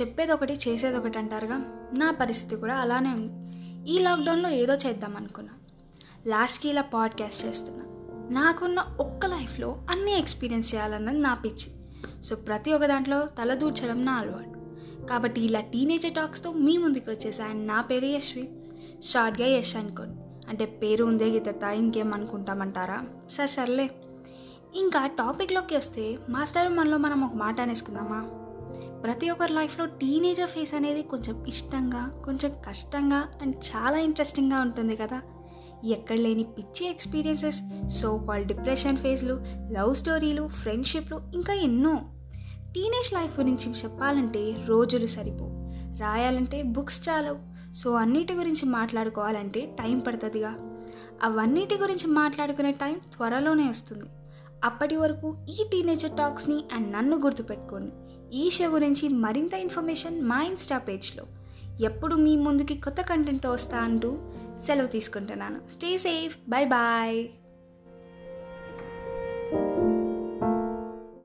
చెప్పేది ఒకటి చేసేది ఒకటి అంటారుగా నా పరిస్థితి కూడా అలానే ఉంది. ఈ లాక్డౌన్లో ఏదో చేద్దాం అనుకున్నా. లాస్ట్కి ఇలా పాడ్కాస్ట్ చేస్తున్నా. నాకున్న ఒక్క లైఫ్లో అన్నీ ఎక్స్పీరియన్స్ చేయాలన్నది నా పిచ్చి. సో ప్రతి ఒక్క దాంట్లో తలదూర్చడం నా అలవాటు. కాబట్టి ఇలా టీనేజర్ టాక్స్తో మీ ముందుకు వచ్చేసి ఆయన నా పేరు యశ్వి. షార్ట్గా యశ్ అనుకోండి. అంటే పేరు ఉందే గీత ఇంకేం అనుకుంటామంటారా? సరే సర్లే. ఇంకా టాపిక్లోకి వస్తే మాస్టర్ మనలో మనం ఒక మాట అనేసుకుందామా? ప్రతి ఒక్కరి లైఫ్లో టీనేజర్ ఫేస్ అనేది కొంచెం ఇష్టంగా కొంచెం కష్టంగా అండ్ చాలా ఇంట్రెస్టింగ్గా ఉంటుంది కదా. ఎక్కడ లేని పిచ్చి ఎక్స్పీరియన్సెస్ సో కాల్ డిప్రెషన్ ఫేజ్లు లవ్ స్టోరీలు ఫ్రెండ్షిప్లు ఇంకా ఎన్నో. టీనేజ్ లైఫ్ గురించి చెప్పాలంటే రోజులు సరిపో రాయాలంటే బుక్స్ చాలవు. సో అన్నిటి గురించి మాట్లాడుకోవాలంటే టైం పడుతుందిగా. అవన్నిటి గురించి మాట్లాడుకునే టైం త్వరలోనే వస్తుంది. అప్పటి వరకు ఈ టీనేజర్ టాక్స్ని అండ్ నన్ను గుర్తుపెట్టుకోండి. ఈ షో గురించి మరింత ఇన్ఫర్మేషన్ మా ఇన్స్టా పేజ్లో ఎప్పుడు మీ ముందుకి కొత్త కంటెంట్తో వస్తా అంటూ సెలవు తీసుకుంటున్నాను. Stay safe bye bye